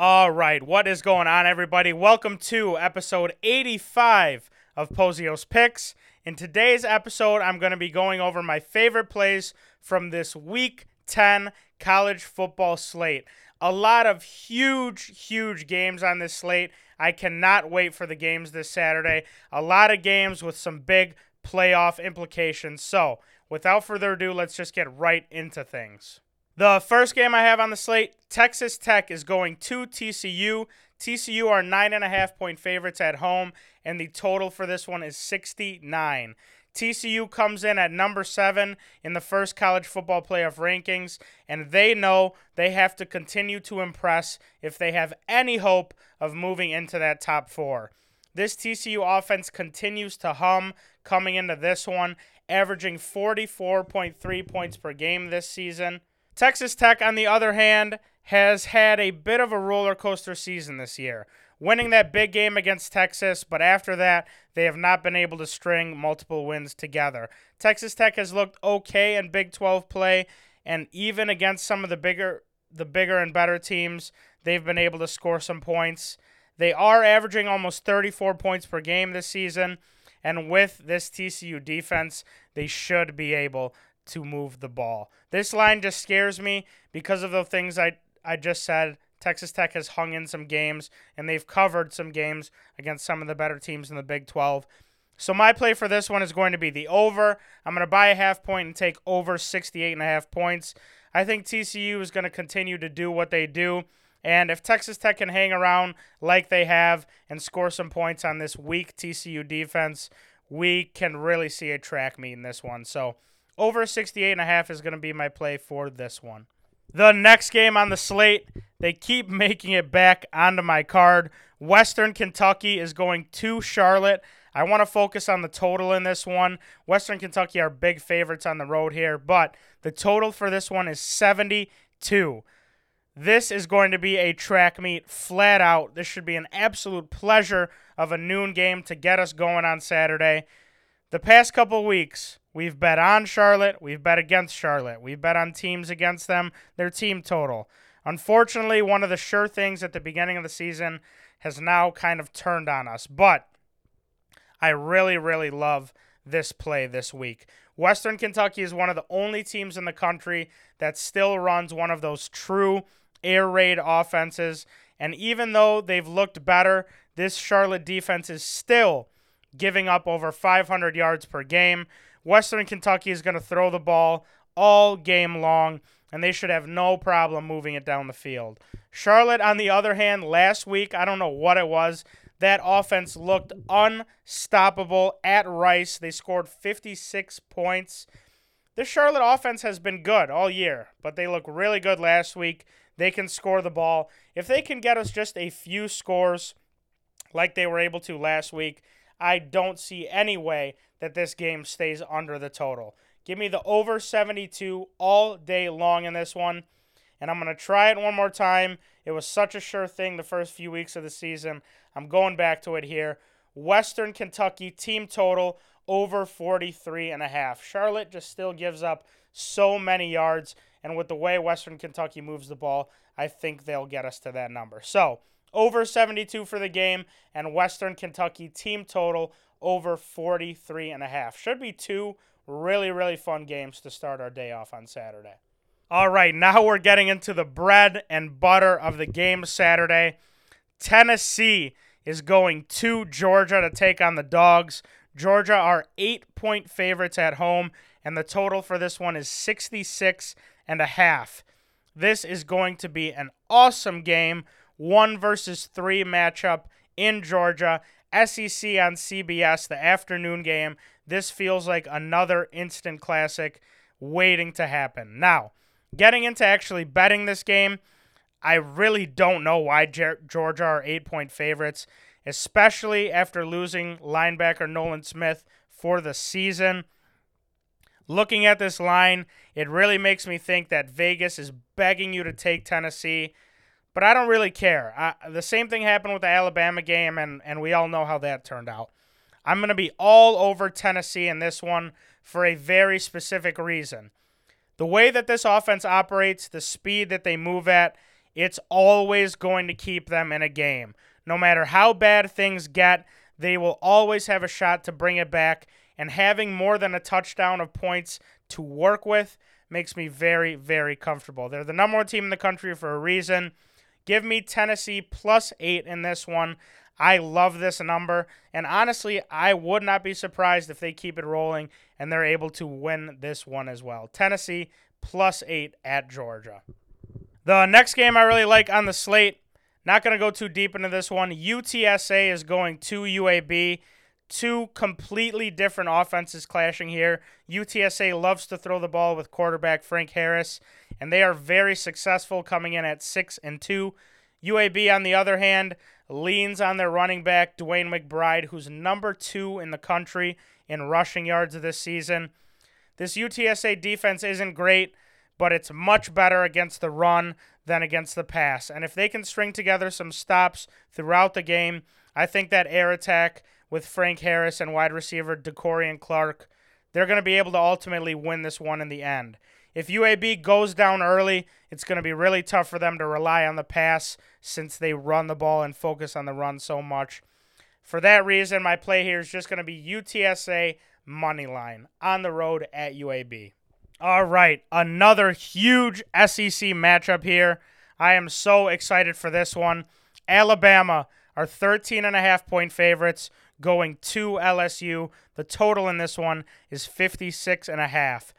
All right, what is going on, everybody? Welcome to episode 85 of Pozios Picks. In today's episode, I'm going to be going over my favorite plays from this week 10 college football slate. A lot of huge, huge games on this slate. I cannot wait for the games this Saturday. A lot of games with some big playoff implications. So, without further ado, let's just get right into things. The first game I have on the slate, Texas Tech is going to TCU. TCU are nine and a half point favorites at home, and the total for this one is 69. TCU comes in at number seven in the first college football playoff rankings, and they know they have to continue to impress if they have any hope of moving into that top four. This TCU offense continues to hum coming into this one, averaging 44.3 points per game this season. Texas Tech, on the other hand, has had a bit of a roller coaster season this year, winning that big game against Texas, but after that, they have not been able to string multiple wins together. Texas Tech has looked okay in Big 12 play, and even against some of the bigger the bigger and better teams, they've been able to score some points. They are averaging almost 34 points per game this season, and with this TCU defense, they should be able to move the ball. This line just scares me because of the things I, I just said. Texas Tech has hung in some games and they've covered some games against some of the better teams in the Big 12. So my play for this one is going to be the over. I'm going to buy a half point and take over 68 and a half points. I think TCU is going to continue to do what they do. And if Texas Tech can hang around like they have and score some points on this weak TCU defense, we can really see a track meet in this one. So over 68 and a half is going to be my play for this one. The next game on the slate, they keep making it back onto my card. Western Kentucky is going to Charlotte. I want to focus on the total in this one. Western Kentucky are big favorites on the road here, but the total for this one is 72. This is going to be a track meet flat out. This should be an absolute pleasure of a noon game to get us going on Saturday. The past couple weeks, we've bet on Charlotte, we've bet against Charlotte, we've bet on teams against them, their team total. Unfortunately, one of the sure things at the beginning of the season has now kind of turned on us, but I really, really love this play this week. Western Kentucky is one of the only teams in the country that still runs one of those true air raid offenses. And even though they've looked better, this Charlotte defense is still giving up over 500 yards per game. Western Kentucky is going to throw the ball all game long, and they should have no problem moving it down the field. Charlotte, on the other hand, last week, I don't know what it was. That offense looked unstoppable at Rice. They scored 56 points. The Charlotte offense has been good all year, but they look really good last week. They can score the ball. If they can get us just a few scores like they were able to last week, I don't see any way that this game stays under the total. Give me the over 72 all day long in this one. And I'm going to try it one more time. It was such a sure thing the first few weeks of the season. I'm going back to it here. Western Kentucky team total over 43 and a half. Charlotte just still gives up so many yards and with the way Western Kentucky moves the ball, I think they'll get us to that number. So, over 72 for the game, and Western Kentucky team total over 43 and a half. Should be two really, really fun games to start our day off on Saturday. All right, now we're getting into the bread and butter of the game Saturday. Tennessee is going to Georgia to take on the Dogs. Georgia are eight point favorites at home, and the total for this one is 66 and a half. This is going to be an awesome game one versus three matchup in Georgia. SEC on CBS, the afternoon game. This feels like another instant classic waiting to happen. Now, getting into actually betting this game, I really don't know why Georgia are eight point favorites, especially after losing linebacker Nolan Smith for the season. Looking at this line, it really makes me think that Vegas is begging you to take Tennessee but I don't really care. I, the same thing happened with the Alabama game, and, and we all know how that turned out. I'm going to be all over Tennessee in this one for a very specific reason. The way that this offense operates, the speed that they move at, it's always going to keep them in a game. No matter how bad things get, they will always have a shot to bring it back. And having more than a touchdown of points to work with makes me very, very comfortable. They're the number one team in the country for a reason. Give me Tennessee plus eight in this one. I love this number. And honestly, I would not be surprised if they keep it rolling and they're able to win this one as well. Tennessee plus eight at Georgia. The next game I really like on the slate, not going to go too deep into this one. UTSA is going to UAB. Two completely different offenses clashing here. UTSA loves to throw the ball with quarterback Frank Harris, and they are very successful coming in at 6 and 2. UAB, on the other hand, leans on their running back, Dwayne McBride, who's number two in the country in rushing yards this season. This UTSA defense isn't great, but it's much better against the run than against the pass. And if they can string together some stops throughout the game, I think that air attack with Frank Harris and wide receiver DeCorian Clark, they're going to be able to ultimately win this one in the end. If UAB goes down early, it's going to be really tough for them to rely on the pass since they run the ball and focus on the run so much. For that reason, my play here is just going to be UTSA money line on the road at UAB. All right, another huge SEC matchup here. I am so excited for this one. Alabama are 13 and a half point favorites going to LSU. The total in this one is 56 and a half.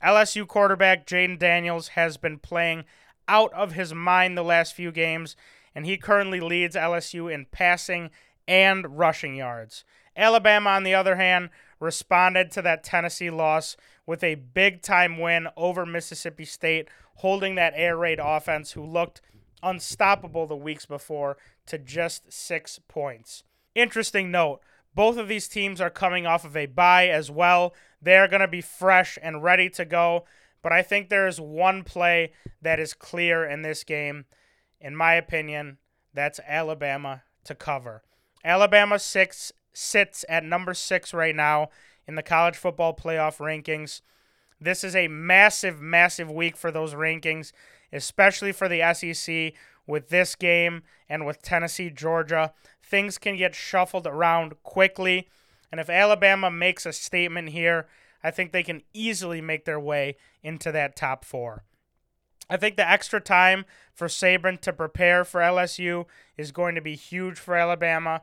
LSU quarterback Jayden Daniels has been playing out of his mind the last few games, and he currently leads LSU in passing and rushing yards. Alabama, on the other hand, responded to that Tennessee loss with a big time win over Mississippi State, holding that air raid offense who looked unstoppable the weeks before to just six points. Interesting note both of these teams are coming off of a bye as well. They're going to be fresh and ready to go. But I think there is one play that is clear in this game, in my opinion. That's Alabama to cover. Alabama six sits at number six right now in the college football playoff rankings. This is a massive, massive week for those rankings, especially for the SEC with this game and with Tennessee, Georgia. Things can get shuffled around quickly. And if Alabama makes a statement here, I think they can easily make their way into that top four. I think the extra time for Saban to prepare for LSU is going to be huge for Alabama.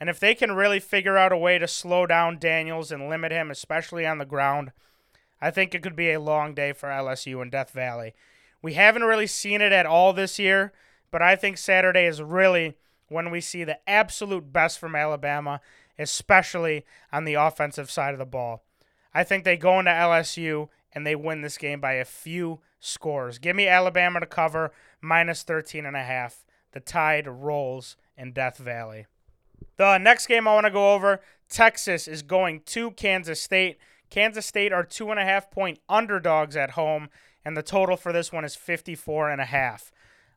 And if they can really figure out a way to slow down Daniels and limit him, especially on the ground, I think it could be a long day for LSU in Death Valley. We haven't really seen it at all this year, but I think Saturday is really when we see the absolute best from Alabama, especially on the offensive side of the ball. I think they go into LSU and they win this game by a few scores. Give me Alabama to cover minus 13 and a half. The tide rolls in Death Valley. The next game I want to go over, Texas is going to Kansas State. Kansas State are two and a half point underdogs at home, and the total for this one is 54 and a half.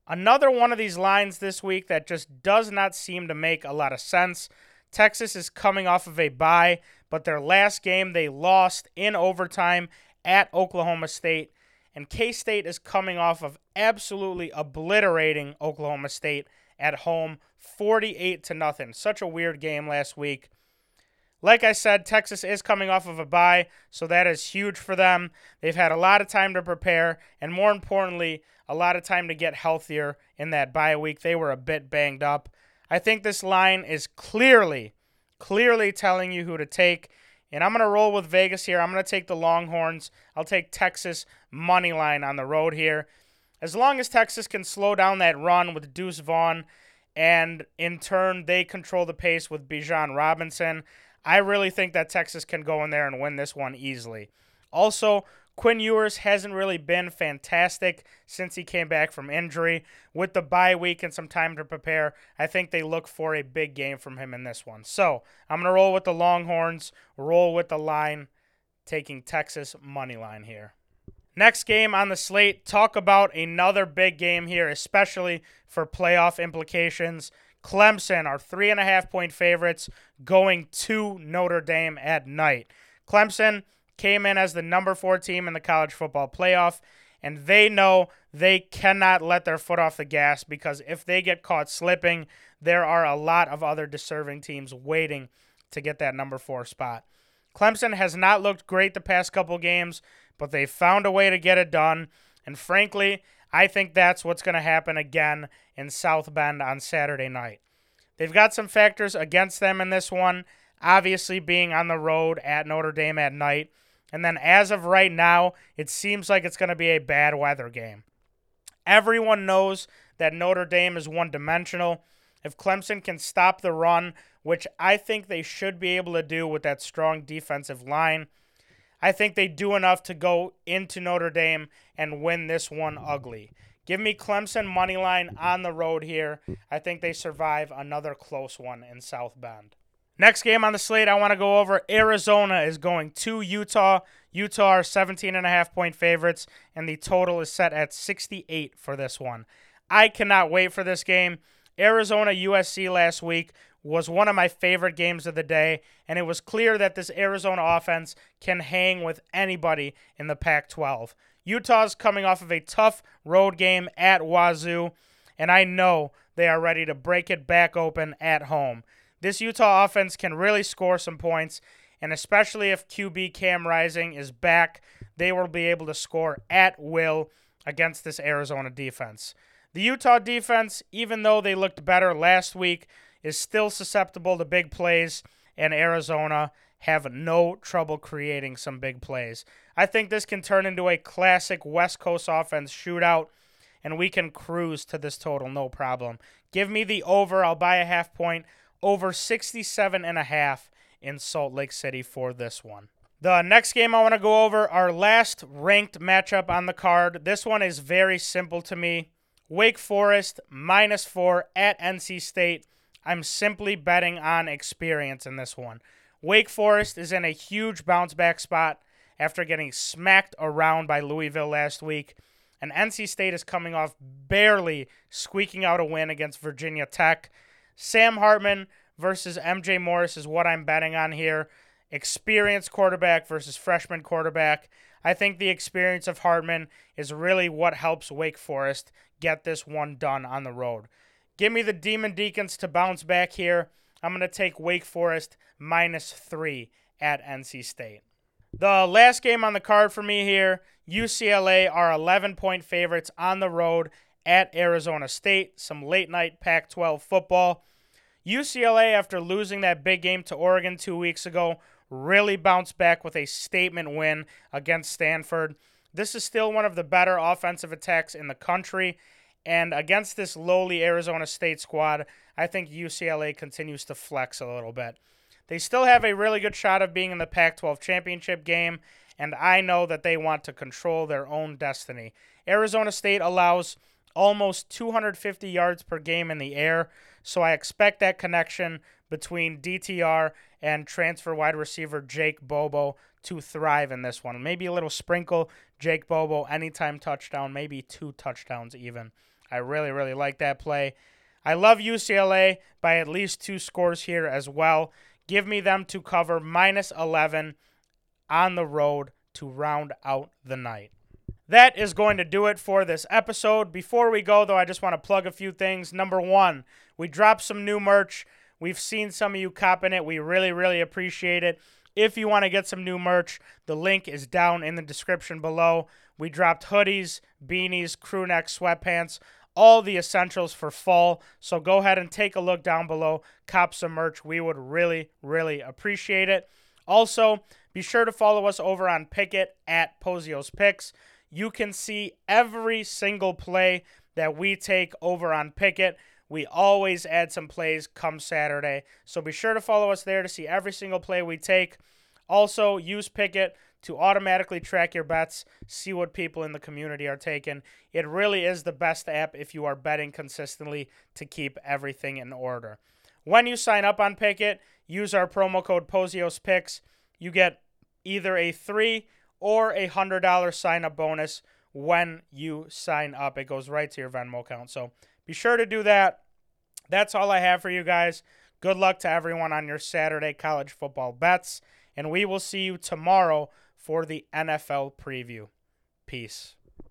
Another one of these lines this week that just does not seem to make a lot of sense. Texas is coming off of a bye, but their last game they lost in overtime at Oklahoma State. And K State is coming off of absolutely obliterating Oklahoma State at home 48 to nothing. Such a weird game last week. Like I said, Texas is coming off of a bye, so that is huge for them. They've had a lot of time to prepare, and more importantly, a lot of time to get healthier in that bye week. They were a bit banged up. I think this line is clearly, clearly telling you who to take. And I'm going to roll with Vegas here. I'm going to take the Longhorns. I'll take Texas money line on the road here. As long as Texas can slow down that run with Deuce Vaughn, and in turn they control the pace with Bijan Robinson, I really think that Texas can go in there and win this one easily. Also, Quinn Ewers hasn't really been fantastic since he came back from injury. With the bye week and some time to prepare, I think they look for a big game from him in this one. So I'm going to roll with the Longhorns, roll with the line, taking Texas money line here. Next game on the slate, talk about another big game here, especially for playoff implications. Clemson are three and a half point favorites going to Notre Dame at night. Clemson came in as the number four team in the college football playoff, and they know they cannot let their foot off the gas because if they get caught slipping, there are a lot of other deserving teams waiting to get that number four spot. Clemson has not looked great the past couple games, but they found a way to get it done. And frankly, I think that's what's going to happen again in South Bend on Saturday night. They've got some factors against them in this one, obviously being on the road at Notre Dame at night. And then as of right now, it seems like it's going to be a bad weather game. Everyone knows that Notre Dame is one dimensional. If Clemson can stop the run, which I think they should be able to do with that strong defensive line, I think they do enough to go into Notre Dame and win this one ugly. Give me Clemson money line on the road here. I think they survive another close one in South Bend. Next game on the slate, I want to go over Arizona is going to Utah. Utah are 17 and a half point favorites, and the total is set at 68 for this one. I cannot wait for this game. Arizona USC last week was one of my favorite games of the day, and it was clear that this Arizona offense can hang with anybody in the Pac 12. Utah's coming off of a tough road game at Wazoo, and I know they are ready to break it back open at home. This Utah offense can really score some points, and especially if QB Cam Rising is back, they will be able to score at will against this Arizona defense. The Utah defense, even though they looked better last week, is still susceptible to big plays, and Arizona have no trouble creating some big plays. I think this can turn into a classic West Coast offense shootout, and we can cruise to this total no problem. Give me the over. I'll buy a half point over 67 and a half in Salt Lake City for this one. The next game I want to go over, our last ranked matchup on the card. This one is very simple to me. Wake Forest minus four at NC State. I'm simply betting on experience in this one. Wake Forest is in a huge bounce back spot after getting smacked around by Louisville last week. And NC State is coming off barely squeaking out a win against Virginia Tech. Sam Hartman versus MJ Morris is what I'm betting on here. Experienced quarterback versus freshman quarterback. I think the experience of Hartman is really what helps Wake Forest get this one done on the road. Give me the Demon Deacons to bounce back here. I'm going to take Wake Forest minus three at NC State. The last game on the card for me here UCLA are 11 point favorites on the road at Arizona State, some late night Pac 12 football. UCLA, after losing that big game to Oregon two weeks ago, really bounced back with a statement win against Stanford. This is still one of the better offensive attacks in the country. And against this lowly Arizona State squad, I think UCLA continues to flex a little bit. They still have a really good shot of being in the Pac 12 championship game, and I know that they want to control their own destiny. Arizona State allows almost 250 yards per game in the air. So I expect that connection between DTR and transfer wide receiver Jake Bobo to thrive in this one. Maybe a little sprinkle Jake Bobo anytime touchdown, maybe two touchdowns even. I really, really like that play. I love UCLA by at least two scores here as well. Give me them to cover minus 11 on the road to round out the night that is going to do it for this episode. Before we go, though, I just want to plug a few things. Number one, we dropped some new merch. We've seen some of you copping it. We really, really appreciate it. If you want to get some new merch, the link is down in the description below. We dropped hoodies, beanies, crew neck, sweatpants, all the essentials for fall. So go ahead and take a look down below. Cop some merch. We would really, really appreciate it. Also, be sure to follow us over on Pikkit at Pozios Picks you can see every single play that we take over on Pikkit. We always add some plays come Saturday. So be sure to follow us there to see every single play we take. Also, use Pikkit to automatically track your bets, see what people in the community are taking. It really is the best app if you are betting consistently to keep everything in order. When you sign up on Pikkit, use our promo code POZIOSPICKS. You get either a three or a $100 sign up bonus when you sign up. It goes right to your Venmo account. So be sure to do that. That's all I have for you guys. Good luck to everyone on your Saturday college football bets. And we will see you tomorrow for the NFL preview. Peace.